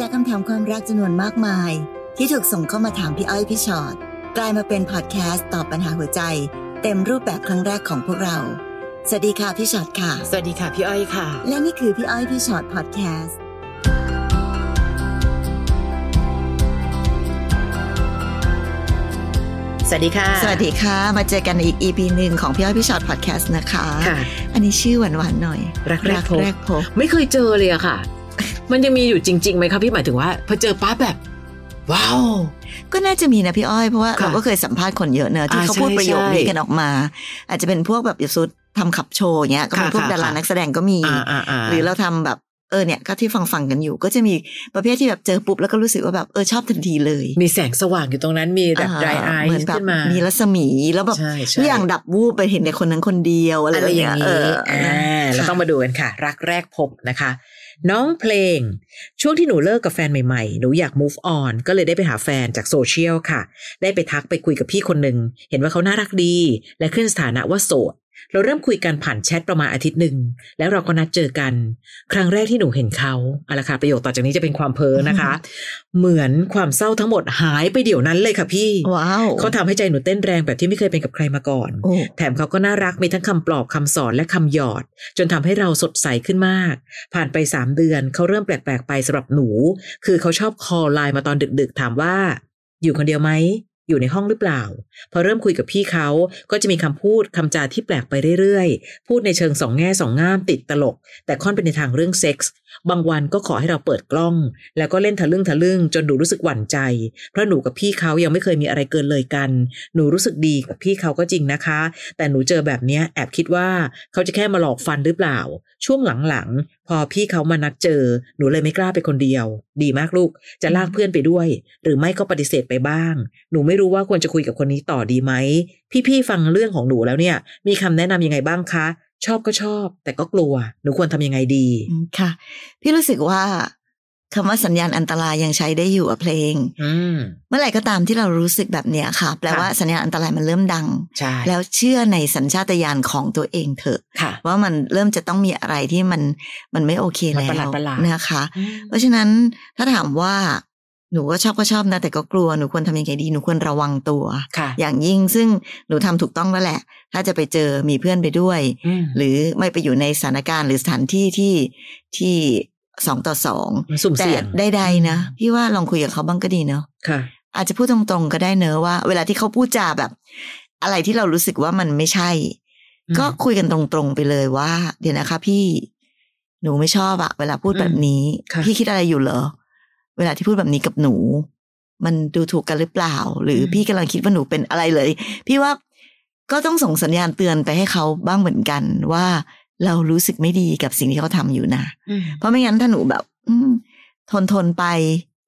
จากคำถามความรักจำนวนมากมาย ที่ถูกส่งเข้ามาถามพี่อ้อยพี่ชอ็อตกลายมาเป็นพอดแคสต์ตอบปัญหาหัวใจ เต็มรูปแบบครั้งแรกของพวกเรา สวัสดีค่ะพี่ชอ็อตค่ะ สวัสดีค่ะพี่อ้อยค่ะ และนี่คือพี่อ้อยพี่ชอ็อตพอดแคสต์สวัสดีค่ะ สวัสดีค่ะ มาเจอกันในอีก EP หนึ่งของพี่อ้อยพี่ชอ็อตพอดแคสต์นะคะ ค่ะ อันนี้ชื่อหวานๆหน่อย รักแรกพบแรกพบไม่เคยเจอเลยอะค่ะ มันยังมีอยู่จริงๆไหมคะพี่หมายถึงว่าพอเจอปั๊บแบบ ว้าว ก็น่าจะมีนะพี่อ้อยเพราะว่าค่ะเราก็เคยสัมภาษณ์คนเยอะเนอะที่อ่าเขาพูดใช่ประโยคนี้ใช่กันออกมา อาจจะเป็นพวกแบบอย่างสุดทำขับโชว์อย่างเงี้ยก็เป็นค่ะพวกค่ะดาราค่ะนักแสดงก็มีอ่าอ่าอ่าหรือเราทำแบบเออเนี่ยก็ที่ฟังฟังๆกันอยู่ ก็จะมีประเภทที่แบบเจอปุ๊บแล้วก็รู้สึกว่าแบบเออชอบทันทีเลย มีแสงสว่างอยู่ตรงนั้นมีแบบา dry เหมือน eyes แบบขึ้นมา มีรัศมีแล้วแบบใช่ใช่ทุกอย่างดับวูบไปเห็นในคนนั้นคนเดียวอะไรอะไรอย่างเงี้นี้เอออ่าเราค่ะต้องมาดูกันค่ะ รักแรกพบนะคะ น้องเพลง ช่วงที่หนูเลิกกับแฟนใหม่ๆ หนูอยาก move on ก็เลยได้ไปหาแฟนจากโซเชียลค่ะ ได้ไปทักไปคุยกับพี่คนหนึ่ง เห็นว่าเขาน่ารักดี และขึ้นสถานะว่าโสด เราเริ่มคุยกันผ่านแชทประมาณอาทิตย์หนึ่งแล้วเราก็นัดเจอกัน ครั้งแรกที่หนูเห็นเขาเอาละค่ะประโยคต่อจากนี้จะเป็นความเพ้อนะคะ เหมือนความเศร้าทั้งหมดหายไปเดี๋ยวนั้นเลยค่ะพี่ว้าวเขาทำให้ใจหนูเต้นแรงแบบที่ไม่เคยเป็นกับใครมาก่อนโอ้แถมเขาก็น่ารักมีทั้งคำปลอบคำสอนและคำหยอด จนทำให้เราสดใสขึ้นมาก ผ่านไปสามเดือนเขาเริ่มแปลกๆไปสำหรับหนู คือเขาชอบคอลไลน์มาตอนดึกๆ ถามว่า อยู่คนเดียวไหม อยู่ในห้องหรือเปล่า พอเริ่มคุยกับพี่เขาก็จะมีคำพูดคำจาที่แปลกไปเรื่อยๆ พูดในเชิงสองแง่สองง่ามติดตลก แต่ค่อนไปในทางเรื่องเซ็กส์ บางวันก็ขอให้เราเปิดกล้อง แล้วก็เล่นทะลึ่งทะลึ่งจนหนูรู้สึกหวั่นใจ เพราะหนูกับพี่เขายังไม่เคยมีอะไรเกินเลยกัน หนูรู้สึกดีกับพี่เขาก็จริงนะคะ แต่หนูเจอแบบนี้แอบคิดว่าเขาจะแค่มาหลอกฟันหรือเปล่า ช่วงหลังๆ พอพี่เขามานัดเจอ หนูเลยไม่กล้าไปคนเดียว ดีมากลูก จะลากเพื่อนไปด้วย หรือไม่ก็ปฏิเสธไปบ้าง หนูไม่รู้ว่าควรจะคุยกับคนนี้ต่อดีไหม พี่ๆ ฟังเรื่องของหนูแล้วเนี่ย มีคำแนะนำยังไงบ้างคะ ชอบก็ชอบ แต่ก็กลัวหนูควรทำยังไงดีอืมค่ะ พี่รู้สึกว่าคำว่าสัญญาณอันตรายยังใช้ได้อยู่อะเพลงอืมเมื่อไหร่ก็ตามที่เรารู้สึกแบบเนี้ยค่ะ แปลค่ะว่าสัญญาณอันตรายมันเริ่มดังใช่แล้วเชื่อในสัญชาตญาณของตัวเองเถอะค่ะว่ามันเริ่มจะต้องมีอะไรที่มันมันไม่โอเคมันแล้วประหลาดประหลาดนะคะ เพราะฉะนั้นถ้าถามว่า หนูก็ชอบก็ชอบนะ แต่ก็กลัวหนูควรทำยังไงดีหนูควรระวังตัวค่ะ อย่างยิ่งซึ่งหนูทำถูกต้องแล้วแหละ ถ้าจะไปเจอมีเพื่อนไปด้วยอืมหรือไม่ไปอยู่ในสถานการณ์หรือสถานที่ที่ที่สองต่อสองมันสุ่มแต่เสี่ยงใดๆนะพี่ว่าลองคุยกับเขาบ้างก็ดีเนาะค่ะ อาจจะพูดตรงๆก็ได้เนอะว่า เวลาที่เขาพูดจาแบบ อะไรที่เรารู้สึกว่ามันไม่ใช่อืมก็คุยกันตรงๆไปเลยว่า เดี๋ยวนะคะ พี่หนูไม่ชอบอะเวลาพูดแบบนี้ค่ะพี่คิดอะไรอยู่เหรอ เวลาที่พูดแบบนี้กับหนู มันดูถูกกันหรือเปล่า หรืออมพี่กำลังคิดว่าหนูเป็นอะไรเลย พี่ว่าก็ต้องส่งสัญญาณเตือนไปให้เขาบ้างเหมือนกันว่าเรารู้สึกไม่ดีกับสิ่งที่เขาทำอยู่นะอืมเพราะไม่งั้นถ้าหนูแบบ อืมทนทนไป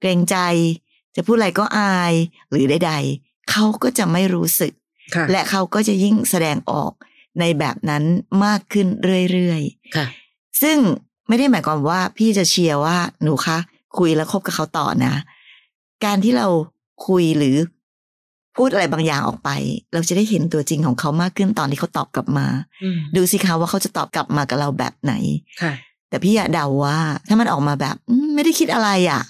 เกรงใจ จะพูดอะไรก็อาย หรือใดๆเขาก็จะไม่รู้สึกค่ะและเขาก็จะยิ่งแสดงออกในแบบนั้นมากขึ้นเรื่อยค่ะๆซึ่งไม่ได้หมายความว่าพี่จะเชียร์ว่าหนูคะ คุยแล้วคบกับเขาต่อนะ การที่เราคุยหรือพูดอะไรบางอย่างออกไป เราจะได้เห็นตัวจริงของเขามากขึ้นตอนที่เขาตอบกลับมาอืมดูสิคะว่าเขาจะตอบกลับมากับเราแบบไหนค่ะแต่พี่อยากเดาว่า ถ้ามันออกมาแบบอืมไม่ได้คิดอะไรอะ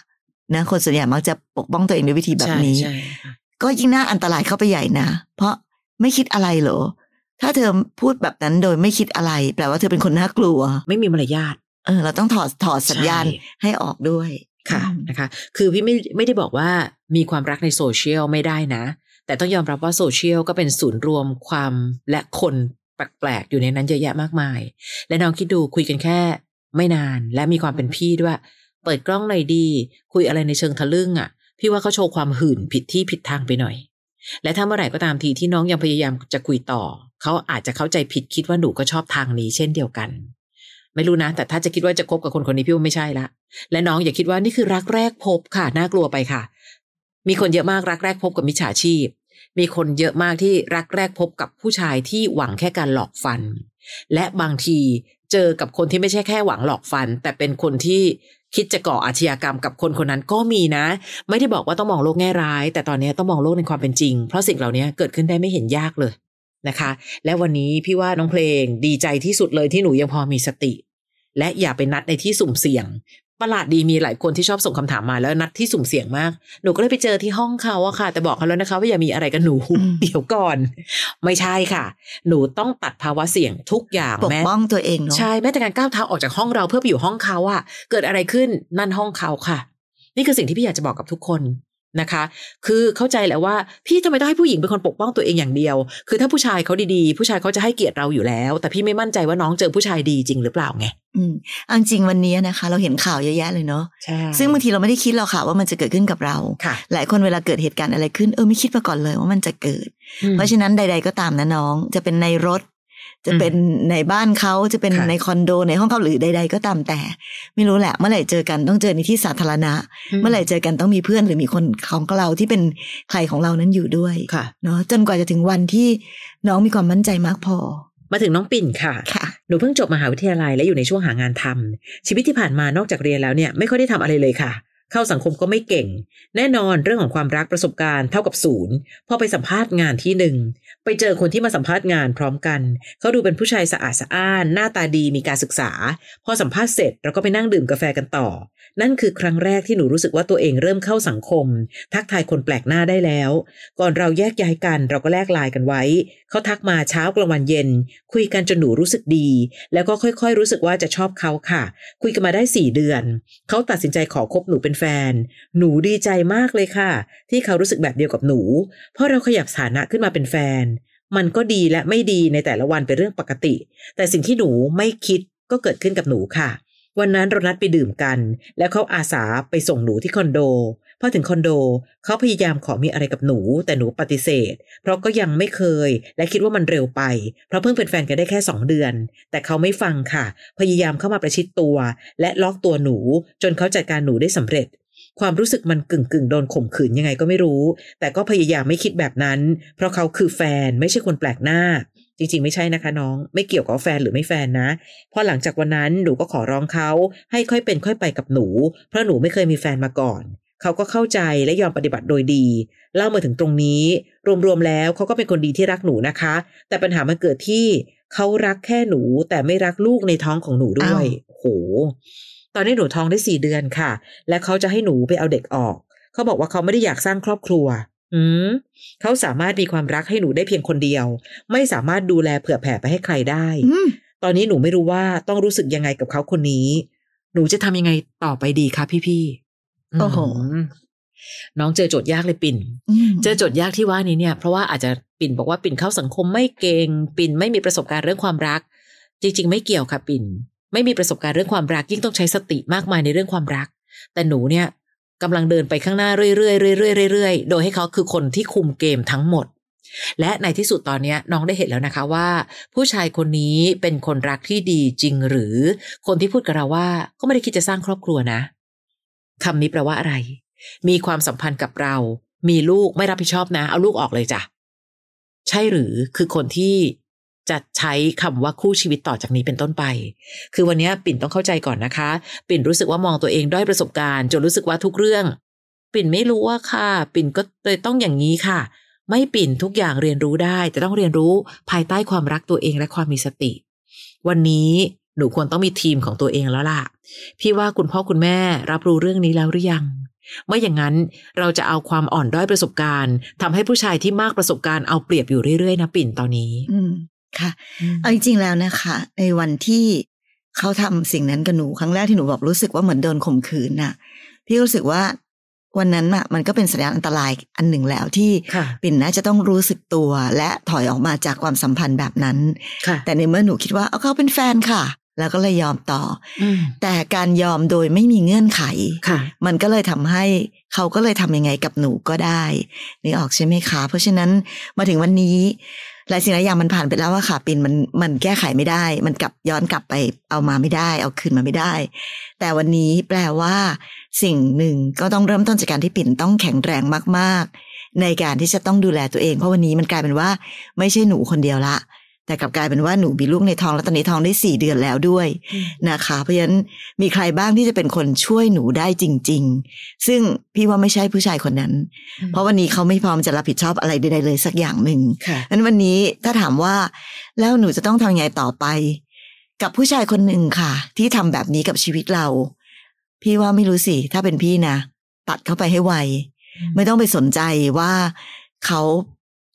นะคนส่วนใหญ่มักจะปกป้องตัวเองด้วยวิธีแบบนี้ใช่ใช่ค่ะก็ยิ่งน่าอันตรายเข้าไปใหญ่นะ เพราะไม่คิดอะไรเหรอ ถ้าเธอพูดแบบนั้นโดยไม่คิดอะไร แปลว่าเธอเป็นคนน่ากลัว ไม่มีมารยาทเออเราต้องถอดถอดสัญญาณใช่ให้ออกด้วย ค่ะอืมนะคะ คือพี่ไม่ไม่ได้บอกว่ามีความรักในโซเชียลไม่ได้นะ แต่ต้องยอมรับว่าโซเชียลก็เป็นศูนย์รวมความและคนแปลกๆอยู่ในนั้นเยอะแยะมากมาย และน้องคิดดูคุยกันแค่ไม่นานและมีความเป็นพี่ด้วย เปิดกล้องหน่อยดี คุยอะไรในเชิงทะลึ่งอะ พี่ว่าเขาโชว์ความหื่นผิดที่ผิดทางไปหน่อย และถ้าเมื่อไหร่ก็ตามทีที่น้องยังพยายามจะคุยต่อ เขาอาจจะเข้าใจผิดคิดว่าหนูก็ชอบทางนี้เช่นเดียวกัน ไม่รู้นะ แต่ถ้าจะคิดว่าจะคบกับคนคนนี้พี่ว่าไม่ใช่ละ และน้องอย่าคิดว่านี่คือรักแรกพบค่ะ น่ากลัวไปค่ะ มีคนเยอะมากรักแรกพบกับมิจฉาชีพ มีคนเยอะมากที่รักแรกพบกับผู้ชายที่หวังแค่การหลอกฟัน และบางทีเจอกับคนที่ไม่ใช่แค่หวังหลอกฟัน แต่เป็นคนที่คิดจะก่ออาชญากรรมกับคนคนนั้นก็มีนะ ไม่ได้บอกว่าต้องมองโลกแง่ร้าย แต่ตอนนี้ต้องมองโลกในความเป็นจริง เพราะสิ่งเหล่านี้เกิดขึ้นได้ไม่เห็นยากเลยนะคะ และวันนี้พี่ว่าน้องเพลงดีใจที่สุดเลยที่หนูยังพอมีสติ และอย่าไปนัดในที่สุ่มเสี่ยงประหลาดดีมีหลายคนที่ชอบส่งคำถามมาแล้วนัดที่สุ่มเสี่ยงมาก หนูก็เลยไปเจอที่ห้องเขาอะค่ะ แต่บอกเขาแล้วนะคะ ว่าอย่ามีอะไรกับหนูอืมเดี๋ยวก่อน ไม่ใช่ค่ะ หนูต้องตัดภาวะเสี่ยงทุกอย่างปกแม้ป้องตัวเองเนาะใช่แม้แต่การก้าวเท้าออกจากห้องเราเพื่อไปอยู่ห้องเขาอะเกิดอะไรขึ้นนั่นห้องเขาค่ะ นี่คือสิ่งที่พี่อยากจะบอกกับทุกคน นะคะ คือเข้าใจแหล้วว่า พี่ทำไมต้องให้ผู้หญิงเป็นคนปกป้องตัวเองอย่างเดียว คือถ้าผู้ชายเขาดีๆ ผู้ชายเขาจะให้เกียรติเราอยู่แล้ว แต่พี่ไม่มั่นใจว่าน้องเจอผู้ชายดีจริงหรือเปล่าไงอืมเอาจริงๆวันนี้นะคะ เราเห็นข่าวเยอะแยะเลยเนาะใช่ซึ่งบางทีเราไม่ได้คิดหรอกค่ะว่ามันจะเกิดขึ้นกับเราค่ะหลายคนเวลาเกิดเหตุการณ์อะไรขึ้นเออไม่คิดมาก่อนเลยว่ามันจะเกิด เพราะฉะนั้นใด ๆก็ตามนะน้อง จะเป็นในรถ จะเป็นในบ้านเขาจะเป็นค่ะในคอนโดในห้องเขาหรือใด ๆ ก็ตามแต่ ไม่รู้แหละ เมื่อไหร่เจอกันต้องเจอในที่สาธารณะ เมื่อไหร่เจอกันต้องมีเพื่อนหรือมีคนของเราที่เป็นใครของเรานั้นอยู่ด้วยค่ะเนาะจนกว่าจะถึงวันที่น้องมีความมั่นใจมากพอ มาถึงน้องปิ่นค่ะค่ะหนูเพิ่งจบมหาวิทยาลัยและอยู่ในช่วงหางานทำชีวิตที่ผ่านมานอกจากเรียนแล้วเนี่ยไม่ค่อยได้ทำอะไรเลยค่ะ เข้าสังคมก็ไม่เก่ง แน่นอนเรื่องของความรักประสบการณ์เท่ากับศูนย์พอไปสัมภาษณ์งานที่หนึ่งไปเจอคนที่มาสัมภาษณ์งานพร้อมกันเขาดูเป็นผู้ชายสะอาดสะอ้าน หน้าตาดีมีการศึกษา พอสัมภาษณ์เสร็จเราก็ไปนั่งดื่มกาแฟกันต่อ นั่นคือครั้งแรกที่หนูรู้สึกว่าตัวเองเริ่มเข้าสังคม ทักทายคนแปลกหน้าได้แล้ว ก่อนเราแยกย้ายกันเราก็แลกไลน์กันไว้เขาทักมาเช้ากลางวันเย็น คุยกันจนหนูรู้สึกดี แล้วก็ค่อยๆ รู้สึกว่าจะชอบเขาค่ะ คุยกันมาได้สี่เดือนเขาตัดสินใจขอคบหนูเป็นฟนหนูดีใจมากเลยค่ะ ที่เขารู้สึกแบบเดียวกับหนู เพราะเราขยับสถานะขึ้นมาเป็นแฟน มันก็ดีและไม่ดีในแต่ละวันเป็นเรื่องปกติ แต่สิ่งที่หนูไม่คิดก็เกิดขึ้นกับหนูค่ะ วันนั้นเรานัดไปดื่มกัน แล้วเขาอาสาไปส่งหนูที่คอนโด พอถึงคอนโดเขาพยายามขอมีอะไรกับหนู แต่หนูปฏิเสธ เพราะก็ยังไม่เคย และคิดว่ามันเร็วไป เพราะเพิ่งเป็นแฟนกันได้แค่สองเดือน แต่เขาไม่ฟังค่ะ พยายามเข้ามาประชิดตัว และล็อกตัวหนู จนเขาจัดการหนูได้สำเร็จ ความรู้สึกมันกึ่งกึ่งโดนข่มขืนยังไงก็ไม่รู้ แต่ก็พยายามไม่คิดแบบนั้น เพราะเขาคือแฟนไม่ใช่คนแปลกหน้าจริงๆ ไม่ใช่นะคะน้องไม่เกี่ยวกับแฟนหรือไม่แฟนนะพอหลังจากวันนั้นหนูก็ขอร้องเขาให้ค่อยเป็นค่อยไปกับหนู เพราะหนูไม่เคยมีแฟนมาก่อน เขาก็เข้าใจและยอมปฏิบัติโดยดี เล่ามาถึงตรงนี้ รวมๆแล้วเขาก็เป็นคนดีที่รักหนูนะคะ แต่ปัญหามันเกิดที่เขารักแค่หนูแต่ไม่รักลูกในท้องของหนูด้วยอ้าวโห ตอนนี้หนูท้องได้สี่เดือนค่ะ และเขาจะให้หนูไปเอาเด็กออก เขาบอกว่าเขาไม่ได้อยากสร้างครอบครัว อืมเขาสามารถมีความรักให้หนูได้เพียงคนเดียว ไม่สามารถดูแลเผื่อแผ่ไปให้ใครได้อืมตอนนี้หนูไม่รู้ว่าต้องรู้สึกยังไงกับเขาคนนี้ หนูจะทำยังไงต่อไปดีคะพี่ๆ โอ้โหมน้องเจอโจทย์ยากเลยปิ่นมเจอโจทย์ยากที่ว่านี้เนี่ย เพราะว่าอาจจะปิ่นบอกว่าปิ่นเข้าสังคมไม่เก่งปิ่นไม่มีประสบการณ์เรื่องความรัก จริง ๆ ไม่เกี่ยวค่ะปิ่น ไม่มีประสบการณ์เรื่องความรัก ยิ่งต้องใช้สติมากมายในเรื่องความรัก แต่หนูเนี่ยกำลังเดินไปข้างหน้าเรื่อยๆเรื่อยๆเรื่อยๆโดยให้เขาคือคนที่คุมเกมทั้งหมด และในที่สุดตอนเนี้ยน้องได้เห็นแล้วนะคะว่า ผู้ชายคนนี้เป็นคนรักที่ดีจริงหรือคนที่พูดกับเราว่าก็ไม่ได้คิดจะสร้างครอบครัวนะ คำนี้แปลว่าอะไร มีความสัมพันธ์กับเรา มีลูกไม่รับผิดชอบนะ เอาลูกออกเลยจ้ะ ใช่หรือคือคนที่จะใช้คำว่าคู่ชีวิตต่อจากนี้เป็นต้นไป คือวันนี้ปิ่นต้องเข้าใจก่อนนะคะ ปิ่นรู้สึกว่ามองตัวเองด้อยประสบการณ์จนรู้สึกว่าทุกเรื่อง ปิ่นไม่รู้ว่าค่ะ ปิ่นก็เลยต้องอย่างนี้ค่ะ ไม่ปิ่นทุกอย่างเรียนรู้ได้ แต่ต้องเรียนรู้ภายใต้ความรักตัวเองและความมีสติ วันนี้ หนูควรต้องมีทีมของตัวเองแล้วล่ะ พี่ว่าคุณพ่อคุณแม่รับรู้เรื่องนี้แล้วหรือยังไม่อย่างนั้นเราจะเอาความอ่อนด้อยประสบการณ์ทำให้ผู้ชายที่มากประสบการณ์เอาเปรียบอยู่เรื่อยๆนะปิ่นตอนนี้ อืมค่ะเอาจริงๆแล้วนะคะ ในวันที่เขาทำสิ่งนั้นกับหนูครั้งแรกที่หนูบอกรู้สึกว่าเหมือนโดนข่มขืนน่ะ พี่รู้สึกว่าวันนั้นน่ะมันก็เป็นสัญญาณอันตรายอันหนึ่งแล้วที่ค่ะปิ่นน่าจะต้องรู้สึกตัวและถอยออกมาจากความสัมพันธ์แบบนั้นค่ะแต่ในเมื่อหนูคิดว่าเอาเขาเป็นแฟนค่ะ แล้วก็เลยยอมต่ออืมแต่การยอมโดยไม่มีเงื่อนไขค่ะมันก็เลยทำให้เขาก็เลยทำยังไงกับหนูก็ได้นี่ออกใช่ไหมคะ เพราะฉะนั้นมาถึงวันนี้หลายสิ่งหลายอย่างมันผ่านไปแล้วอะค่ะปินมันมันแก้ไขไม่ได้ มันกลับย้อนกลับไปเอามาไม่ได้ เอาคืนมาไม่ได้ แต่วันนี้แปลว่า สิ่งหนึ่งก็ต้องเริ่มต้นจากการที่ปิ่นต้องแข็งแรงมาก ๆ ในการที่จะต้องดูแลตัวเอง เพราะวันนี้มันกลายเป็นว่า ไม่ใช่หนูคนเดียวละ แต่กลับกลายเป็นว่าหนูมีลูกในท้องแล้วตอนนี้ท้องได้สี่เดือนแล้วด้วยนะคะ เพราะฉะนั้นมีใครบ้างที่จะเป็นคนช่วยหนูได้จริง ๆ ซึ่งพี่ว่าไม่ใช่ผู้ชายคนนั้น เพราะวันนี้เขาไม่พร้อมจะรับผิดชอบอะไรใดๆเลยสักอย่างหนึ่งค่ะนั้นวันนี้ถ้าถามว่าแล้วหนูจะต้องทำยังไงต่อไป กับผู้ชายคนหนึ่งค่ะ ที่ทำแบบนี้กับชีวิตเรา พี่ว่าไม่รู้สิถ้าเป็นพี่นะตัดเข้าไปให้ไวไม่ต้องไปสนใจว่าเขา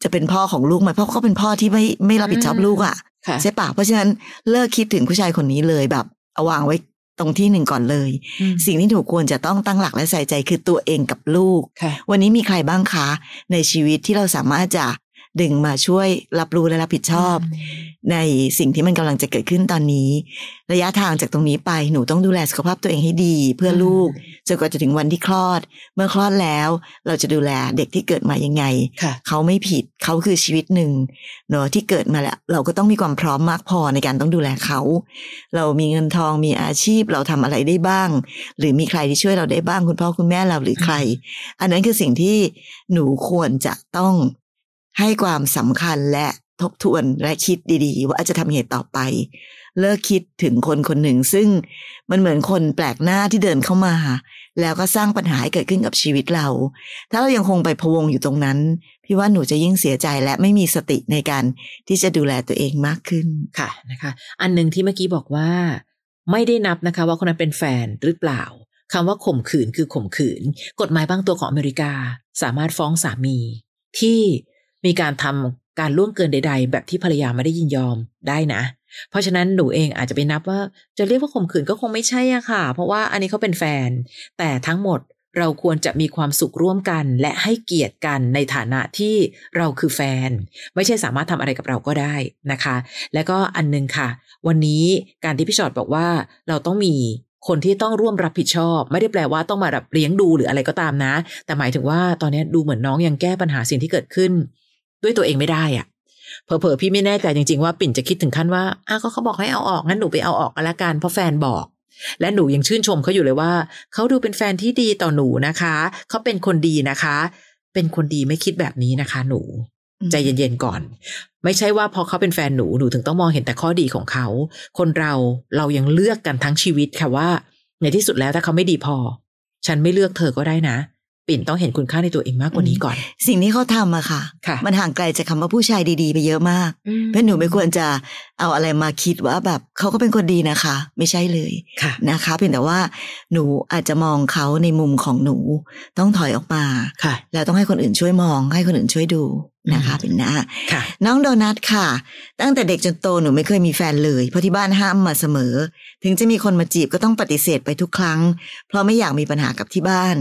จะเป็นพ่อของลูกไหมเพราะเขาเป็นพ่อที่ไม่ไม่รับผิดชอบลูกอะ่ะค่ะใช่ปะเพราะฉะนั้นเลิกคิดถึงผู้ชายคนนี้เลยแบบเอาวางไว้ตรงที่หนึ่งก่อนเลยอืมสิ่งที่หนูควรจะต้องตั้งหลักและใส่ใจคือตัวเองกับลูกค่ะวันนี้มีใครบ้างคะ ในชีวิตที่เราสามารถจะ ดึงมาช่วยรับรู้และรับผิดชอบ ในสิ่งที่มันกำลังจะเกิดขึ้นตอนนี้ ระยะทางจากตรงนี้ไปหนูต้องดูแลสุขภาพตัวเองให้ดี เพื่อลูกจนกว่าจะถึงวันที่คลอด เมื่อคลอดแล้ว เราจะดูแลเด็กที่เกิดมายังไงค่ะเขาไม่ผิดเขาคือชีวิตหนึ่งเนอะที่เกิดมาแล้ว เราก็ต้องมีความพร้อมมากพอในการต้องดูแลเขา เรามีเงินทองมีอาชีพเราทำอะไรได้บ้าง หรือมีใครที่ช่วยเราได้บ้างคุณพ่อคุณแม่เราหรือใคร อันนั้นคือสิ่งที่หนูควรจะต้อง ให้ความสำคัญและทบทวนและคิดดีๆ ว่าจะทำเหตุต่อไป เลิกคิดถึงคนคนหนึ่ง ซึ่งมันเหมือนคนแปลกหน้าที่เดินเข้ามา แล้วก็สร้างปัญหาให้เกิดขึ้นกับชีวิตเรา ถ้าเรายังคงไปพวงอยู่ตรงนั้น พี่ว่าหนูจะยิ่งเสียใจและไม่มีสติในการที่จะดูแลตัวเองมากขึ้นค่ะนะคะ อันหนึ่งที่เมื่อกี้บอกว่า ไม่ได้นับนะคะ ว่าคนนั้นเป็นแฟนหรือเปล่าคำว่าข่มขืนคือข่มขืน กฎหมายบางตัวของอเมริกา สามารถฟ้องสามี ที่ มีการทำการล่วงเกินใด ๆ แบบที่ภรรยาไม่ได้ยินยอมได้นะ เพราะฉะนั้นหนูเองอาจจะไปนับว่าจะเรียกว่าข่มขืนก็คงไม่ใช่อะค่ะ เพราะว่าอันนี้เขาเป็นแฟน แต่ทั้งหมดเราควรจะมีความสุขร่วมกันและให้เกียรติกันในฐานะที่เราคือแฟน ไม่ใช่สามารถทำอะไรกับเราก็ได้นะคะ แล้วก็อันหนึงค่ะ วันนี้การที่พี่ชอดบอกว่าเราต้องมีคนที่ต้องร่วมรับผิดชอบ ไม่ได้แปลว่าต้องมารับเลี้ยงดูหรืออะไรก็ตามนะ แต่หมายถึงว่าตอนนี้ดูเหมือนน้องยังแก้ปัญหาสิ่งที่เกิดขึ้น ด้วยตัวเองไม่ได้อะเผลอๆพี่ไม่แน่ใจจริง ๆ ว่าปิ่นจะคิดถึงขั้นว่าอ้าวก็เขาบอกให้เอาออกงั้นหนูไปเอาออกกันละกันเพราะแฟนบอกและหนูยังชื่นชมเขาอยู่เลยว่า เขาดูเป็นแฟนที่ดีต่อหนูนะคะ เขาเป็นคนดีนะคะ เป็นคนดีไม่คิดแบบนี้นะคะ หนู ใจเย็นๆก่อน ไม่ใช่ว่าพอเขาเป็นแฟนหนูหนูถึงต้องมองเห็นแต่ข้อดีของเขา คนเราเรายังเลือกกันทั้งชีวิตค่ะว่า ในที่สุดแล้วถ้าเขาไม่ดีพอ ฉันไม่เลือกเธอก็ได้นะ ปิ่นต้องเห็นคุณค่าในตัวเองมากกว่านี้ก่อน สิ่งที่เขาทำอะค่ะค่ะมันห่างไกลจากคำว่าผู้ชายดีๆ ไปเยอะมาก เพราะหนูไม่ควรจะเอาอะไรมาคิดว่าแบบเขาก็เป็นคนดีนะคะ ไม่ใช่เลยค่ะนะคะเพียงแต่ว่าหนูอาจจะมองเขาในมุมของหนูต้องถอยออกมาค่ะแล้วต้องให้คนอื่นช่วยมอง ให้คนอื่นช่วยดู นะคะอืมเป็นนะค่ะน้องโดนัทค่ะ ตั้งแต่เด็กจนโตหนูไม่เคยมีแฟนเลย เพราะที่บ้านห้ามมาเสมอ ถึงจะมีคนมาจีบก็ต้องปฏิเสธไปทุกครั้ง เพราะไม่อยากมีปัญหากับที่บ้าน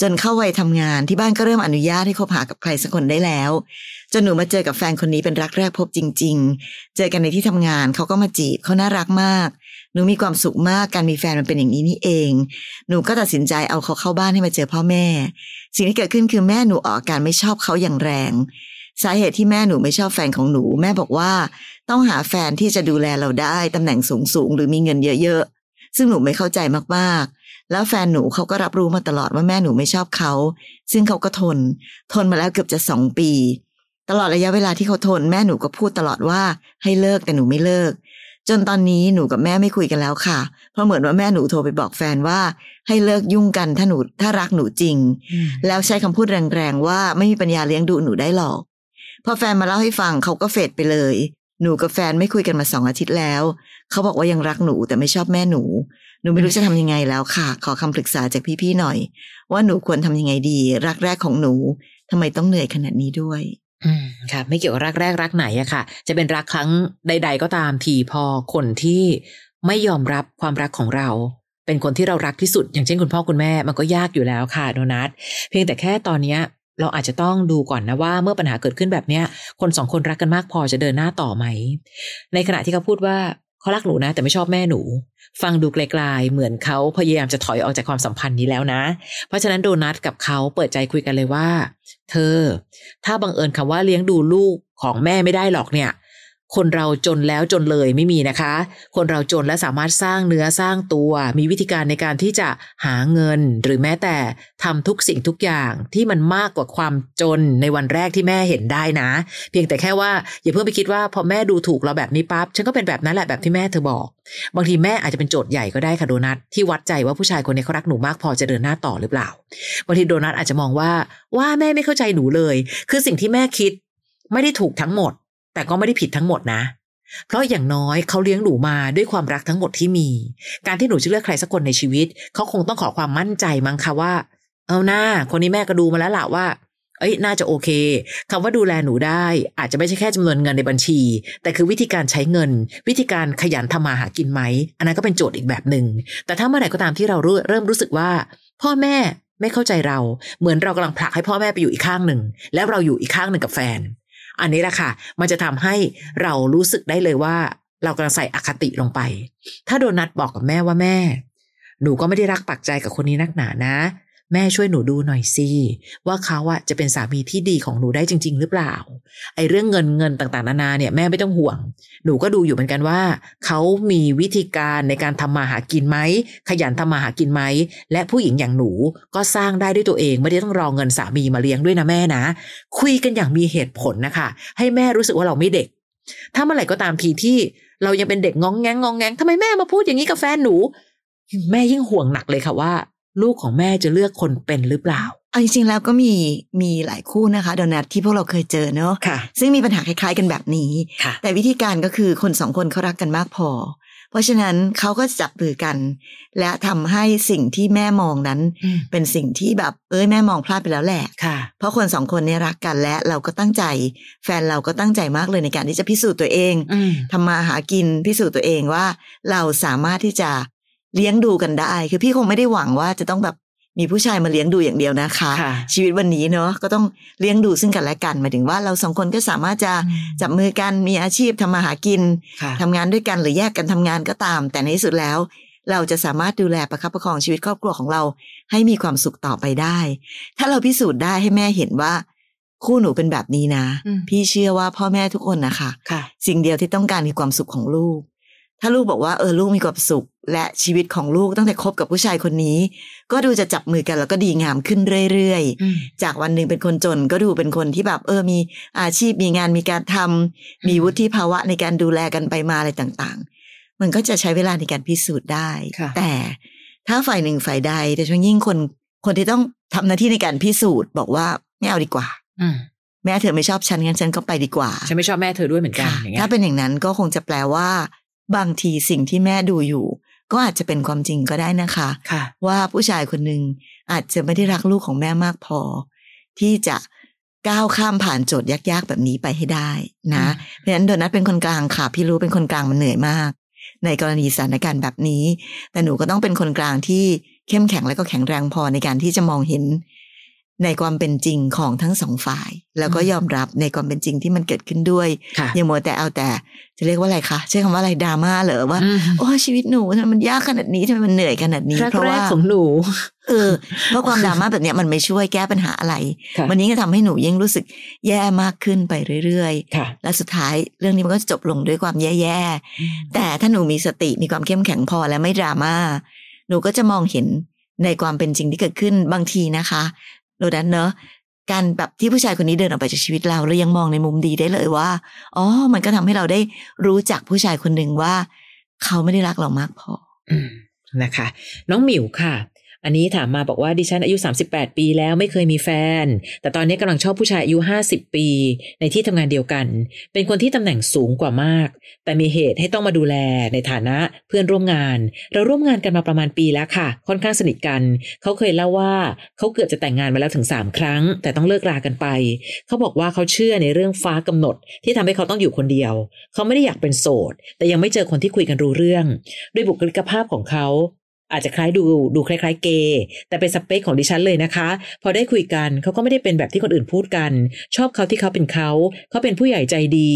จนเข้าวัยทำงานที่บ้านก็เริ่มอนุญาตให้คบหากับใครสักคนได้แล้ว จนหนูมาเจอกับแฟนคนนี้เป็นรักแรกพบจริง ๆ เจอกันในที่ทำงานเขาก็มาจีบเขาน่ารักมากหนูมีความสุขมากการมีแฟนมันเป็นอย่างนี้นี่เอง หนูก็ตัดสินใจเอาเขาเข้าบ้านให้มาเจอพ่อแม่ สิ่งที่เกิดขึ้นคือแม่หนูออกอาการไม่ชอบเขาอย่างแรง สาเหตุที่แม่หนูไม่ชอบแฟนของหนู แม่บอกว่า ต้องหาแฟนที่จะดูแลเราได้ตำแหน่งสูงๆหรือมีเงินเยอะๆ ซึ่งหนูไม่เข้าใจมากๆ แล้วแฟนหนูเขาก็รับรู้มาตลอดว่าแม่หนูไม่ชอบเขา ซึ่งเขาก็ทน ทนมาแล้วเกือบจะสองปี ตลอดระยะเวลาที่เขาทน แม่หนูก็พูดตลอดว่าให้เลิกแต่หนูไม่เลิก จนตอนนี้หนูกับแม่ไม่คุยกันแล้วค่ะ เพราะเหมือนว่าแม่หนูโทรไปบอกแฟนว่า ให้เลิกยุ่งกันถ้าหนูถ้ารักหนูจริง แล้วใช้คำพูดแรงๆว่าไม่มีปัญญาเลี้ยงดูหนูได้หรอก พอแฟนมาเล่าให้ฟังเขาก็เฟดไปเลย หนูกับแฟนไม่คุยกันมาสองอาทิตย์แล้ว เขาบอกว่ายังรักหนูแต่ไม่ชอบแม่หนู หนูไม่รู้จะทำยังไงแล้วค่ะ ขอคำปรึกษาจากพี่ๆหน่อย ว่าหนูควรทำยังไงดี รักแรกของหนูทำไมต้องเหนื่อยขนาดนี้ด้วยอืมค่ะ ไม่เกี่ยวกับรักแรกรักไหนอะค่ะ จะเป็นรักครั้งใด ๆ ก็ตามทีพอคนที่ไม่ยอมรับความรักของเรา เป็นคนที่เรารักที่สุด อย่างเช่นคุณพ่อคุณแม่มันก็ยากอยู่แล้วค่ะโดนัทเพียงแต่แค่ตอนเนี้ย เราอาจจะต้องดูก่อนนะว่าเมื่อปัญหาเกิดขึ้นแบบเนี้ย คนสองคนรักกันมากพอจะเดินหน้าต่อไหม ในขณะที่เขาพูดว่าเขารักหนูนะ แต่ไม่ชอบแม่หนู ฟังดูไกลๆเหมือนเขาพยายามจะถอยออกจากความสัมพันธ์นี้แล้วนะ เพราะฉะนั้นโดนัทกับเขาเปิดใจคุยกันเลยว่า เธอ ถ้าบังเอิญคำว่าเลี้ยงดูลูกของแม่ไม่ได้หรอกเนี่ย คนเราจนแล้วจนเลยไม่มีนะคะ คนเราจนและสามารถสร้างเนื้อสร้างตัว มีวิธีการในการที่จะหาเงิน หรือแม้แต่ทำทุกสิ่งทุกอย่างที่มันมากกว่าความจนในวันแรกที่แม่เห็นได้นะ เพียงแต่แค่ว่าอย่าเพิ่งไปคิดว่าพอแม่ดูถูกเราแบบนี้ปั๊บฉันก็เป็นแบบนั้นแหละแบบที่แม่เธอบอก บางทีแม่อาจจะเป็นโจทย์ใหญ่ก็ได้ค่ะโดนัทที่วัดใจว่าผู้ชายคนนี้เขารักหนูมากพอจะเดินหน้าต่อหรือเปล่าบางทีโดนัทอาจจะมองว่าว่าแม่ไม่เข้าใจหนูเลย คือสิ่งที่แม่คิดไม่ได้ถูกทั้งหมด แต่ก็ไม่ได้ผิดทั้งหมดนะ เพราะอย่างน้อยเขาเลี้ยงหนูมาด้วยความรักทั้งหมดที่มี การที่หนูจะเลือกใครสักคนในชีวิต เขาคงต้องขอความมั่นใจมั้งคะว่า เอาหน้า คนนี้แม่ก็ดูมาแล้วล่ะว่า เอ้ยน่าจะโอเคคำว่าดูแลหนูได้ อาจจะไม่ใช่แค่จำนวนเงินในบัญชี แต่คือวิธีการใช้เงิน วิธีการขยันทำมาหากินไหม อันนั้นก็เป็นโจทย์อีกแบบหนึ่ง แต่ถ้าเมื่อไหร่ก็ตามที่เราเริ่มรู้สึกว่า พ่อแม่ไม่เข้าใจเรา เหมือนเรากำลังผลักให้พ่อแม่ไปอยู่อีกข้างหนึ่ง แล้วเราอยู่อีกข้างหนึ่งกับแฟน อันนี้แหละค่ะ มันจะทำให้เรารู้สึกได้เลยว่า เรากำลังใส่อคติลงไป ถ้าโดนัทบอกกับแม่ว่าแม่ หนูก็ไม่ได้รักปักใจกับคนนี้นักหนานะ แม่ช่วยหนูดูหน่อยสิว่าเขาอะจะเป็นสามีที่ดีของหนูได้จริง ๆ หรือเปล่า ไอ้เรื่องเงินเงินต่างๆนานาเนี่ยแม่ไม่ต้องห่วง หนูก็ดูอยู่เหมือนกันว่า เขามีวิธีการในการทำมาหากินไหมขยันทำมาหากินไหมและผู้หญิงอย่างหนูก็สร้างได้ด้วยตัวเอง ไม่ได้ต้องรอเงินสามีมาเลี้ยงด้วยนะแม่นะ คุยกันอย่างมีเหตุผลนะคะ ให้แม่รู้สึกว่าเราไม่เด็ก ถ้าเมื่อไหร่ก็ตามทีที่เรายังเป็นเด็กงองแงงงองแงงทำไมแม่มาพูดอย่างนี้กับแฟนหนู แม่ยิ่งห่วงหนักเลยค่ะว่า ลูกของแม่จะเลือกคนเป็นหรือเปล่าเอาจริงๆแล้วก็มีมีหลายคู่นะคะโดนัทที่พวกเราเคยเจอเนอะะซึ่งมีปัญหาคล้ายๆกันแบบนี้ แต่วิธีการก็คือคนสองคนเขารักกันมากพอ เพราะฉะนั้นเขาก็จับมือกัน และทำให้สิ่งที่แม่มองนั้น เป็นสิ่งที่แบบเอ้ยแม่มองพลาดไปแล้วแหละเพราะคนสองคนนี้รักกันและเราก็ตั้งใจ แฟนเราก็ตั้งใจมากเลยในการที่จะพิสูจน์ตัวเองทำมาหากินพิสูจน์ตัวเองว่า เราสามารถที่จะ เลี้ยงดูกันได้ คือพี่คงไม่ได้หวังว่าจะต้องแบบมีผู้ชายมาเลี้ยงดูอย่างเดียวนะคะ ชีวิตวันนี้เนาะก็ต้องเลี้ยงดูซึ่งกันและกันหมายถึงว่าเราสองคนก็สามารถจะจับมือกันมีอาชีพทำมาหากินทำงานด้วยกันหรือแยกกันทำงานก็ตาม แต่ในที่สุดแล้ว เราจะสามารถดูแลประคับประคองชีวิตครอบครัวของเรา ให้มีความสุขต่อไปได้ ถ้าเราพิสูจน์ได้ให้แม่เห็นว่า คู่หนูเป็นแบบนี้นะ พี่เชื่อว่าพ่อแม่ทุกคนนะคะสิ่งเดียวที่ต้องการคือความสุขของลูก ถ้าลูกบอกว่าเออลูกมีความสุข และชีวิตของลูกตั้งแต่คบกับผู้ชายคนนี้ ก็ดูจะจับมือกันแล้วก็ดีงามขึ้นเรื่อยๆ จากวันหนึ่งเป็นคนจนก็ดูเป็นคนที่แบบเออมีอาชีพมีงานมีการทำมีวุฒิภาวะในการดูแลกันไปมาอะไรต่างๆ มันก็จะใช้เวลาในการพิสูจน์ได้ แต่ถ้าฝ่ายหนึ่งฝ่ายใดแต่ช่วงยิ่งคนคนที่ต้องทำหน้าที่ในการพิสูจน์ บอกว่าไม่เอาดีกว่าแม่เธอไม่ชอบฉันงั้นฉันก็ไปดีกว่า ฉันไม่ชอบแม่เธอด้วยเหมือนกัน ถ้าเป็นอย่างนั้นก็คงจะแปลว่า บางทีสิ่งที่แม่ดูอยู่ ก็อาจจะเป็นความจริงก็ได้นะคะคะว่าผู้ชายคนหนึ่งอาจจะไม่ได้รักลูกของแม่มากพอ ที่จะก้าวข้ามผ่านโจทย์ยากๆแบบนี้ไปให้ได้นะ เพราะฉะนั้นโดนัทเป็นคนกลางค่ะ พี่รู้เป็นคนกลางมันเหนื่อยมาก ในกรณีสถานการณ์แบบนี้ แต่หนูก็ต้องเป็นคนกลางที่เข้มแข็งและก็แข็งแรงพอในการที่จะมองเห็น ในความเป็นจริงของทั้งสองฝ่าย แล้วก็ยอมรับในความเป็นจริงที่มันเกิดขึ้นด้วยอย่ามัวแต่เอาแต่จะเรียกว่าอะไรคะใช้คำว่าอะไรดราม่าเหรอว่าโอ้ชีวิตหนูมันยากขนาดนี้ทำไมมันเหนื่อยขนาดนี้เพราะว่าของหนูเออเพราะความดราม่าแบบนี้มันไม่ช่วยแก้ปัญหาอะไร วันนี้ก็ทำให้หนูยิ่งรู้สึกแย่มากขึ้นไปเรื่อยๆและสุดท้ายเรื่องนี้มันก็จบลงด้วยความแย่ๆแต่ถ้าหนูมีสติมีความเข้มแข็งพอและไม่ดราม่าหนูก็จะมองเห็นในความเป็นจริงที่เกิดขึ้นบางทีนะคะ โดนั้นเนอะการแบบที่ผู้ชายคนนี้เดินออกไปจากชีวิตเราเรายังมองในมุมดีได้เลยว่าอ๋อมันก็ทำให้เราได้รู้จักผู้ชายคนหนึ่งว่า เขาไม่ได้รักเรามากพอนะคะ น้องหมิวค่ะ อันนี้ถามมาบอกว่าดิฉันอายุ 38 ปีแล้วไม่เคยมีแฟน แต่ตอนนี้กำลังชอบผู้ชายอายุ 50 ปี ในที่ทำงานเดียวกัน เป็นคนที่ตำแหน่งสูงกว่ามาก แต่มีเหตุให้ต้องมาดูแลในฐานะเพื่อนร่วมงาน เราร่วมงานกันมาประมาณปีแล้วค่ะ ค่อนข้างสนิทกัน เขาเคยเล่าว่าเขาเกือบจะแต่งงานมาแล้วถึง 3 ครั้ง แต่ต้องเลิกรากันไป เขาบอกว่าเขาเชื่อในเรื่องฟ้ากำหนด ที่ทำให้เขาต้องอยู่คนเดียว เขาไม่ได้อยากเป็นโสด แต่ยังไม่เจอคนที่คุยกันรู้เรื่อง ด้วยบุคลิกภาพของเขา อาจจะคล้ายดูดูคล้าย ๆ เกย์แต่เป็นสเปคของดิฉันเลยนะคะ พอได้คุยกันเขาก็ไม่ได้เป็นแบบที่คนอื่นพูดกัน ชอบเขาที่เขาเป็นเขาเขาเป็นผู้ใหญ่ใจดี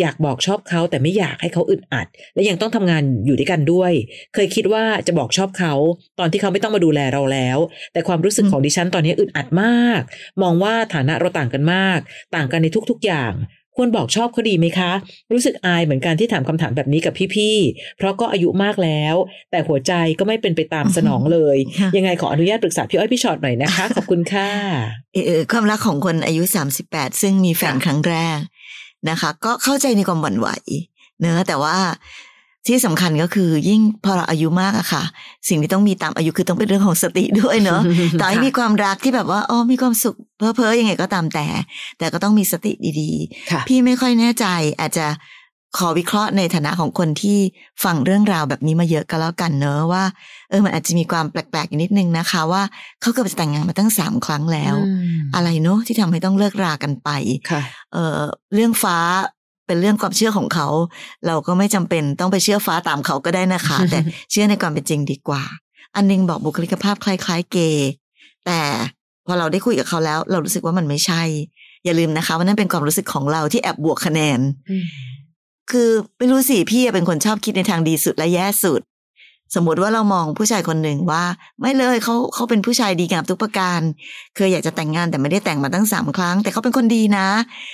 อยากบอกชอบเขาแต่ไม่อยากให้เขาอึดอัด และยังต้องทำงานอยู่ด้วยกันด้วย เคยคิดว่าจะบอกชอบเขา ตอนที่เขาไม่ต้องมาดูแลเราแล้ว แต่ความรู้สึกของดิฉันตอนนี้อึดอัดมาก มองว่าฐานะเราต่างกันมาก ต่างกันในทุกๆอย่าง ควรบอกชอบเขาดีไหมคะ รู้สึกอายเหมือนกันที่ถามคำถามแบบนี้กับพี่ๆ เพราะก็อายุมากแล้ว แต่หัวใจก็ไม่เป็นไปตามสนองเลย ยังไงขออนุญาตปรึกษาพี่อ้อยพี่ชอตหน่อยนะคะ ขอบคุณค่ะเออความรักของคนอายุสามสิบแปดซึ่งมีแฟนครั้งแรกนะคะ ก็เข้าใจในความหวั่นไหวเนอะแต่ว่า ที่สำคัญก็คือยิ่งพอเราอายุมากอะค่ะ สิ่งที่ต้องมีตามอายุคือต้องเป็นเรื่องของสติด้วยเนอะต่อให้มีความรักที่แบบว่าอ๋อมีความสุขเพ้อเพ้อยังไงก็ตามแต่ แต่ก็ต้องมีสติดีๆ พี่ไม่ค่อยแน่ใจอาจจะขอวิเคราะห์ในฐานะของคนที่ฟังเรื่องราวแบบนี้มาเยอะก็แล้วกันเนอะว่าเออมันอาจจะมีความแปลกๆอยู่นิดนึงนะคะ ว่าเขาเกิดจะแต่งงานมาตั้งสามครั้งแล้วอืมอะไรเนอะที่ทำให้ต้องเลิกรากันไปค่ะเออเรื่องฟ้า เป็นเรื่องความเชื่อของเขา เราก็ไม่จำเป็นต้องไปเชื่อฟ้าตามเขาก็ได้นะคะ แต่เชื่อในความเป็นจริงดีกว่า อันนึงบอกบุคลิกภาพคล้ายๆเกย์แต่พอเราได้คุยกับเขาแล้ว เรารู้สึกว่ามันไม่ใช่ อย่าลืมนะคะว่านั่นเป็นความรู้สึกของเราที่แอบบวกคะแนน คือไม่รู้สิพี่เป็นคนชอบคิดในทางดีสุดและแย่สุด สมมติว่าเรามองผู้ชายคนหนึ่งว่า ไม่เลยเขาเขาเป็นผู้ชายดีงามทุกประการ เคยอยากจะแต่งงานแต่ไม่ได้แต่งมาตั้งสามครั้ง แต่เขาเป็นคนดีนะ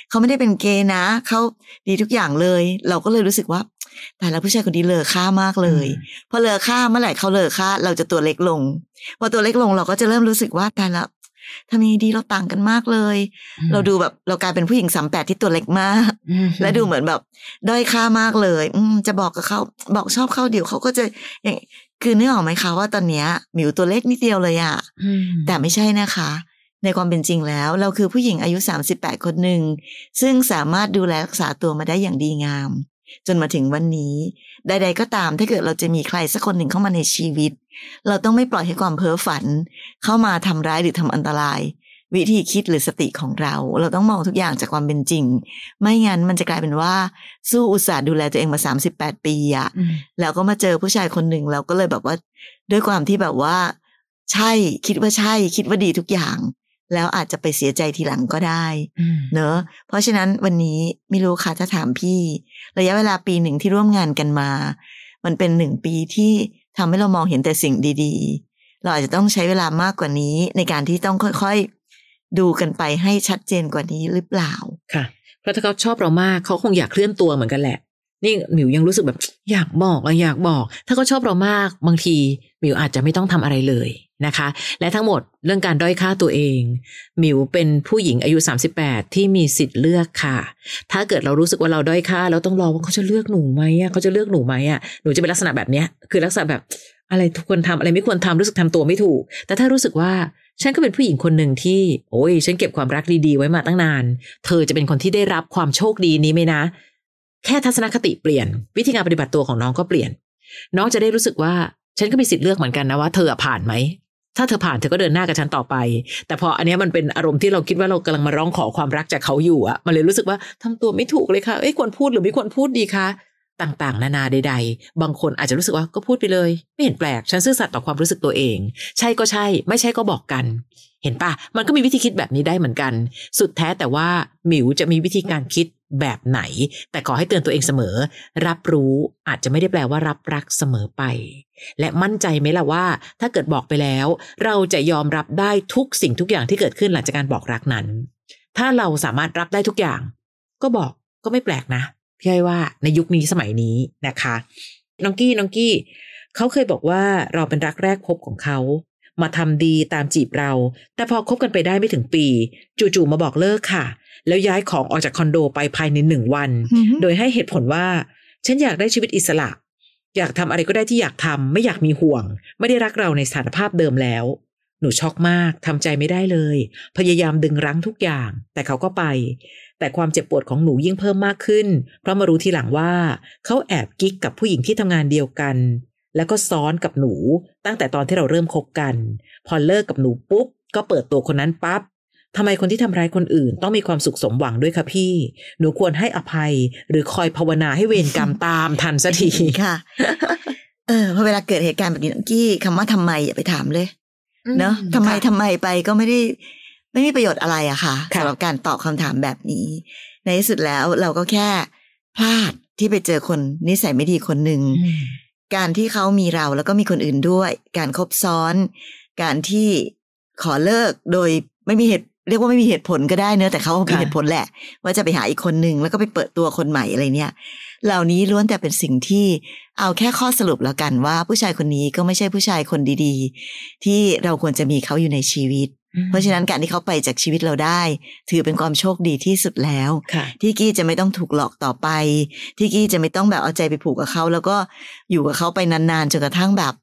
เขาไม่ได้เป็นเกย์นะเขาดีทุกอย่างเลย เราก็เลยรู้สึกว่า แต่ละผู้ชายคนนี้เลอค่ามากเลยพอเลอค่าเมื่อไหร่เขาเลอค่าเราจะตัวเล็กลง พอตัวเล็กลงเราก็จะเริ่มรู้สึกว่าแต่ละ ทำยังไงดีเราต่างกันมากเลย เราดูแบบเรากลายเป็นผู้หญิงสามแปดที่ตัวเล็กมากอืมและดูเหมือนแบบด้อยค่ามากเลย อืมจะบอกกับเขาบอกชอบเขาเดี๋ยวเขาก็จะอย่างคือนึกออกไหมคะว่าตอนเนี้ยหมิวตัวเล็กนิดเดียวเลยอะอืมแต่ไม่ใช่นะคะ ในความเป็นจริงแล้ว เราคือผู้หญิงอายุ 38 คนหนึ่งซึ่งสามารถดูแลรักษาตัวมาได้อย่างดีงาม จนมาถึงวันนี้ ใด ๆ ก็ตามถ้าเกิดเราจะมีใครสักคนหนึ่งเข้ามาในชีวิต เราต้องไม่ปล่อยให้ความเพ้อฝัน เข้ามาทำร้ายหรือทำอันตราย วิธีคิดหรือสติของเรา เราต้องมองทุกอย่างจากความเป็นจริง ไม่งั้นมันจะกลายเป็นว่า สู้อุตส่าห์ดูแลตัวเองมา38ปีอะอืมแล้วก็มาเจอผู้ชายคนหนึ่งเราก็เลยแบบว่า ด้วยความที่แบบว่า ใช่คิดว่าใช่ คิดว่าดีทุกอย่าง แล้วอาจจะไปเสียใจทีหลังก็ได้อืมเนอะเพราะฉะนั้นวันนี้ไม่รู้ค่ะถ้าถามพี่ ระยะเวลาปีหนึ่งที่ร่วมงานกันมา มันเป็นหนึ่งปีที่ทำให้เรามองเห็นแต่สิ่งดีๆ เราอาจจะต้องใช้เวลามากกว่านี้ในการที่ต้องค่อยๆ ดูกันไปให้ชัดเจนกว่านี้หรือเปล่าค่ะเพราะถ้าเขาชอบเรามากเขาคงอยากเคลื่อนตัวเหมือนกันแหละนี่หมิวยังรู้สึกแบบอยากบอกอะอยากบอก ถ้าเขาชอบเรามากบางทีหมิวอาจจะไม่ต้องทำอะไรเลย นะคะ และทั้งหมดเรื่องการด้อยค่าตัวเอง หมิวเป็นผู้หญิงอายุ 38 ที่มีสิทธิ์เลือกค่ะ ถ้าเกิดเรารู้สึกว่าเราด้อยค่าแล้วต้องรอว่าเขาจะเลือกหนูไหมอะเขาจะเลือกหนูไหมอะหนูจะเป็นลักษณะแบบเนี้ยคือลักษณะแบบอะไรทุกคนทำอะไรไม่ควรทำรู้สึกทำตัวไม่ถูก แต่ถ้ารู้สึกว่าฉันก็เป็นผู้หญิงคนหนึ่งที่ โอ้ยฉันเก็บความรักดีๆ ไว้มาตั้งนาน เธอจะเป็นคนที่ได้รับความโชคดีนี้ไหมนะ แค่ทัศนคติเปลี่ยน วิธีการปฏิบัติตัวของน้องก็เปลี่ยน น้องจะได้รู้สึกว่าฉันก็มีสิทธิ์เลือกเหมือนกันนะว่าเธอผ่านไหม ถ้าเธอผ่านเธอก็เดินหน้ากับฉันต่อไป แต่พออันนี้มันเป็นอารมณ์ที่เราคิดว่าเรากำลังมาร้องขอความรักจากเขาอยู่อะมันเลยรู้สึกว่าทำตัวไม่ถูกเลยค่ะเอ้ยควรพูดหรือไม่ควรพูดดีคะต่างๆ นานาใด ๆ บางคนอาจจะรู้สึกว่าก็พูดไปเลย ไม่เห็นแปลก ฉันซื่อสัตย์ต่อความรู้สึกตัวเอง ใช่ก็ใช่ ไม่ใช่ก็บอกกัน เห็นปะมันก็มีวิธีคิดแบบนี้ได้เหมือนกัน สุดแท้แต่ว่าหมิวจะมีวิธีการคิด แบบไหน แต่ขอให้เตือนตัวเองเสมอ รับรู้อาจจะไม่ได้แปลว่ารับรักเสมอไป และมั่นใจไหมล่ะว่า ถ้าเกิดบอกไปแล้ว เราจะยอมรับได้ทุกสิ่งทุกอย่างที่เกิดขึ้นหลังจากการบอกรักนั้น ถ้าเราสามารถรับได้ทุกอย่าง ก็บอกก็ไม่แปลกนะพี่อ้อยว่าในยุคนี้สมัยนี้นะคะ น้องกี้น้องกี้เขาเคยบอกว่าเราเป็นรักแรกพบของเขามาทำดีตามจีบเรา แต่พอคบกันไปได้ไม่ถึงปี จู่ๆมาบอกเลิกค่ะ แล้วย้ายของออกจากคอนโดไปภายในหนึ่งวันอือฮึโดยให้เหตุผลว่า ฉันอยากได้ชีวิตอิสระ อยากทำอะไรก็ได้ที่อยากทำไม่อยากมีห่วง ไม่ได้รักเราในสถานภาพเดิมแล้ว หนูช็อกมากทำใจไม่ได้เลย พยายามดึงรั้งทุกอย่าง แต่เขาก็ไป แต่ความเจ็บปวดของหนูยิ่งเพิ่มมากขึ้น เพราะมารู้ทีหลังว่าเขาแอบกิ๊กกับผู้หญิงที่ทำงานเดียวกัน แล้วก็ซ้อนกับหนูตั้งแต่ตอนที่เราเริ่มคบกัน พอเลิกกับหนูปุ๊บก็เปิดตัวคนนั้นปั๊บ ทำไมคนที่ทำร้ายคนอื่น ต้องมีความสุขสมหวังด้วยคะพี่ หนูควรให้อภัย หรือคอยภาวนาให้เวรกรรมตามทันสักทีค่ะ เออพอเวลาเกิดเหตุการณ์แบบนี้น้องกี้คำว่าทำไมอย่าไปถามเลย เนอะทำไมทำไมไปก็ไม่ได้ไม่มีประโยชน์อะไรอะค่ะค่ะสำหรับการตอบคำถามแบบนี้ ในที่สุดแล้วเราก็แค่พลาดที่ไปเจอคนนิสัยไม่ดีคนหนึ่งอืมการที่เขามีเราแล้วก็มีคนอื่นด้วย การคบซ้อน การที่ขอเลิกโดยไม่มีเหตุ เรียกว่าไม่มีเหตุผลก็ได้เนอะแต่เขามีค่ะเหตุผลแหละ ว่าจะไปหาอีกคนหนึ่งแล้วก็ไปเปิดตัวคนใหม่อะไรเนี่ย เหล่านี้ล้วนแต่เป็นสิ่งที่เอาแค่ข้อสรุปแล้วกันว่า ผู้ชายคนนี้ก็ไม่ใช่ผู้ชายคนดีๆ ที่เราควรจะมีเขาอยู่ในชีวิต เพราะฉะนั้นการที่เขาไปจากชีวิตเราได้ ถือเป็นความโชคดีที่สุดแล้วค่ะที่กี้จะไม่ต้องถูกหลอกต่อไป ที่กี้จะไม่ต้องแบบเอาใจไปผูกกับเขา แล้วก็อยู่กับเขาไปนานๆจนกระทั่งแบบ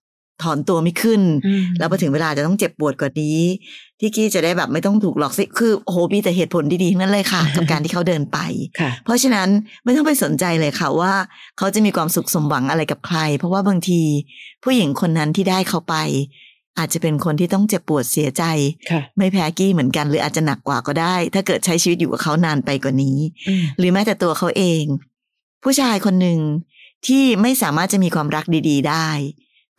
ถอนตัวไม่ขึ้นอืมแล้วพอถึงเวลาจะต้องเจ็บปวดกว่านี้ ที่กี้จะได้แบบไม่ต้องถูกหลอกสิคือโอ้โหมีแต่เหตุผลดีๆทั้งนั้นเลยค่ะ กับการที่เขาเดินไปค่ะเพราะฉะนั้นไม่ต้องไปสนใจเลยค่ะว่า เขาจะมีความสุขสมหวังอะไรกับใคร เพราะว่าบางที ผู้หญิงคนนั้นที่ได้เขาไป อาจจะเป็นคนที่ต้องเจ็บปวดเสียใจค่ะไม่แพ้กี้เหมือนกัน หรืออาจจะหนักกว่าก็ได้ ถ้าเกิดใช้ชีวิตอยู่กับเขานานไปกว่านี้อืมหรือแม้แต่ตัวเขาเอง ผู้ชายคนหนึ่งที่ไม่สามารถจะมีความรักดี ๆ ได้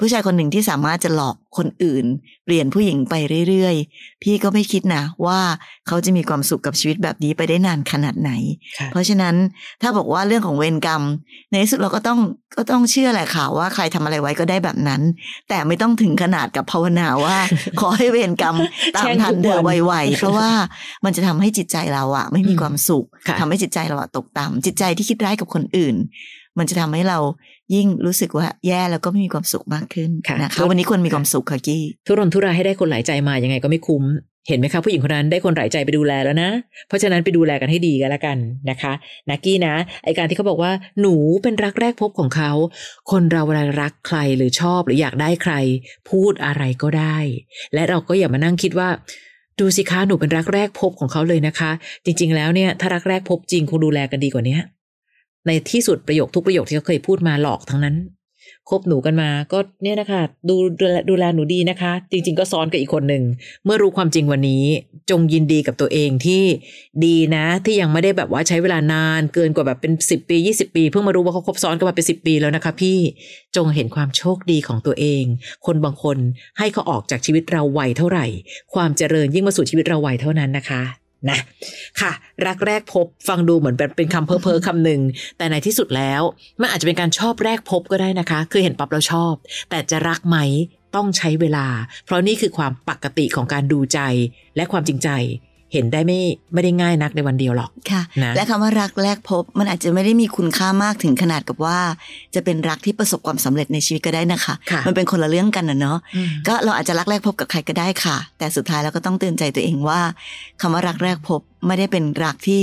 ผู้ชายคนหนึ่งที่สามารถจะหลอกคนอื่น เปลี่ยนผู้หญิงไปเรื่อยๆ พี่ก็ไม่คิดนะว่าเขาจะมีความสุขกับชีวิตแบบนี้ไปได้นานขนาดไหนค่ะเพราะฉะนั้นถ้าบอกว่าเรื่องของเวรกรรม ในที่สุดเราก็ต้องก็ต้องเชื่อแหละค่ะว่าใครทำอะไรไว้ก็ได้แบบนั้น แต่ไม่ต้องถึงขนาดกับภาวนาว่า ขอให้เวรกรรมตามทันเธอไวๆเพราะว่ามันจะทำให้จิตใจเราอะไม่มีความสุขค่ะทำให้จิตใจเราอะตกต่ำจิตใจที่คิดร้ายกับคนอื่น มันจะทำให้เรายิ่งรู้สึกว่าแย่แล้วก็ไม่มีความสุขมากขึ้นค่ะนะคะวันนี้ควรมีความสุขค่ะกี้ทุรนทุรายให้ได้คนหลายใจมายังไงก็ไม่คุ้มเห็นไหมคะผู้หญิงคนนั้นได้คนหลายใจไปดูแลแล้วนะ เพราะฉะนั้นไปดูแลกันให้ดีกันละกันนะคะนักกี้นะไอการที่เขาบอกว่าหนูเป็นรักแรกพบของเขา คนเราเวลารักใครหรือชอบหรืออยากได้ใคร พูดอะไรก็ได้ และเราก็อย่ามานั่งคิดว่าดูสิคะหนูเป็นรักแรกพบของเขาเลยนะคะ จริง ๆ แล้วเนี่ยถ้ารักแรกพบจริงคงดูแลกันดีกว่านี้ ในที่สุดประโยคทุกประโยคที่เขาเคยพูดมาหลอกทั้งนั้นคบหนูกันมาก็เนี่ยนะคะดูดูแลดูแลหนูดีนะคะ จริง ๆ ก็ซ้อนกับอีกคนหนึ่งเมื่อรู้ความจริงวันนี้ จงยินดีกับตัวเองที่ดีนะ ที่ยังไม่ได้แบบว่าใช้เวลานานเกินกว่าแบบเป็นสิบปียี่สิบปี เพิ่งมารู้ว่าเขาคบซ้อนกันมาเป็นสิบปีแล้วนะคะ พี่จงเห็นความโชคดีของตัวเอง คนบางคนให้เขาออกจากชีวิตเราไวเท่าไหร่ ความเจริญยิ่งมาสู่ชีวิตเราไวเท่านั้นนะคะ นะค่ะ รักแรกพบฟังดูเหมือนเป็นคำเพ้อเพ้อๆคำหนึ่งแต่ในที่สุดแล้วมันอาจจะเป็นการชอบแรกพบก็ได้นะคะ คือเห็นปั๊บเราชอบ แต่จะรักไหมต้องใช้เวลา เพราะนี่คือความปกติของการดูใจและความจริงใจ เห็นได้ไม่ไม่ได้ง่ายนักในวันเดียวหรอกค่ะนะและคำว่ารักแรกพบ มันอาจจะไม่ได้มีคุณค่ามากถึงขนาดกับว่า จะเป็นรักที่ประสบความสำเร็จในชีวิตก็ได้นะคะค่ะมันเป็นคนละเรื่องกันนะเนาะอืมก็เราอาจจะรักแรกพบกับใครก็ได้ค่ะ แต่สุดท้ายเราก็ต้องเตือนใจตัวเองว่าคำว่ารักแรกพบไม่ได้เป็นรักที่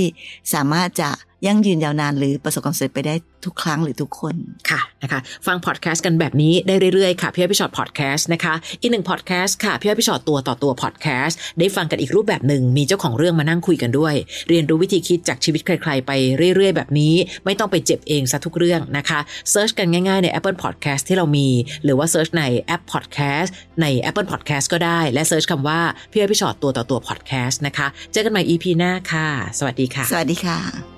สามารถจะ ยั่งยืนยาวนานหรือประสบความสำเร็จไปได้ทุกครั้งหรือทุกคนค่ะนะคะฟังพอดแคสต์กันแบบนี้ได้เรื่อยๆค่ะพี่อ้อยพี่ฉอดพอดแคสต์นะคะอีกหนึ่งพอดแคสต์ค่ะพี่อ้อยพี่ฉอดตัวต่อตัวพอดแคสต์ได้ฟังกันอีกรูปแบบหนึ่งมีเจ้าของเรื่องมานั่งคุยกันด้วย เรียนรู้วิธีคิดจากชีวิตใคร ๆ ไปเรื่อย ๆ แบบนี้ ไม่ต้องไปเจ็บเองซะทุกเรื่องนะคะ search กันง่ายๆใน Apple Podcast ที่เรามี หรือว่า search ในแอป Podcast ใน Apple Podcast ก็ได้ และ search คำว่าพี่อ้อยพี่ฉอดตัวต่อตัวพอดแคสต์นะคะเจอกันใหม่ EP หน้าค่ะ สวัสดีค่ะ สวัสดีค่ะ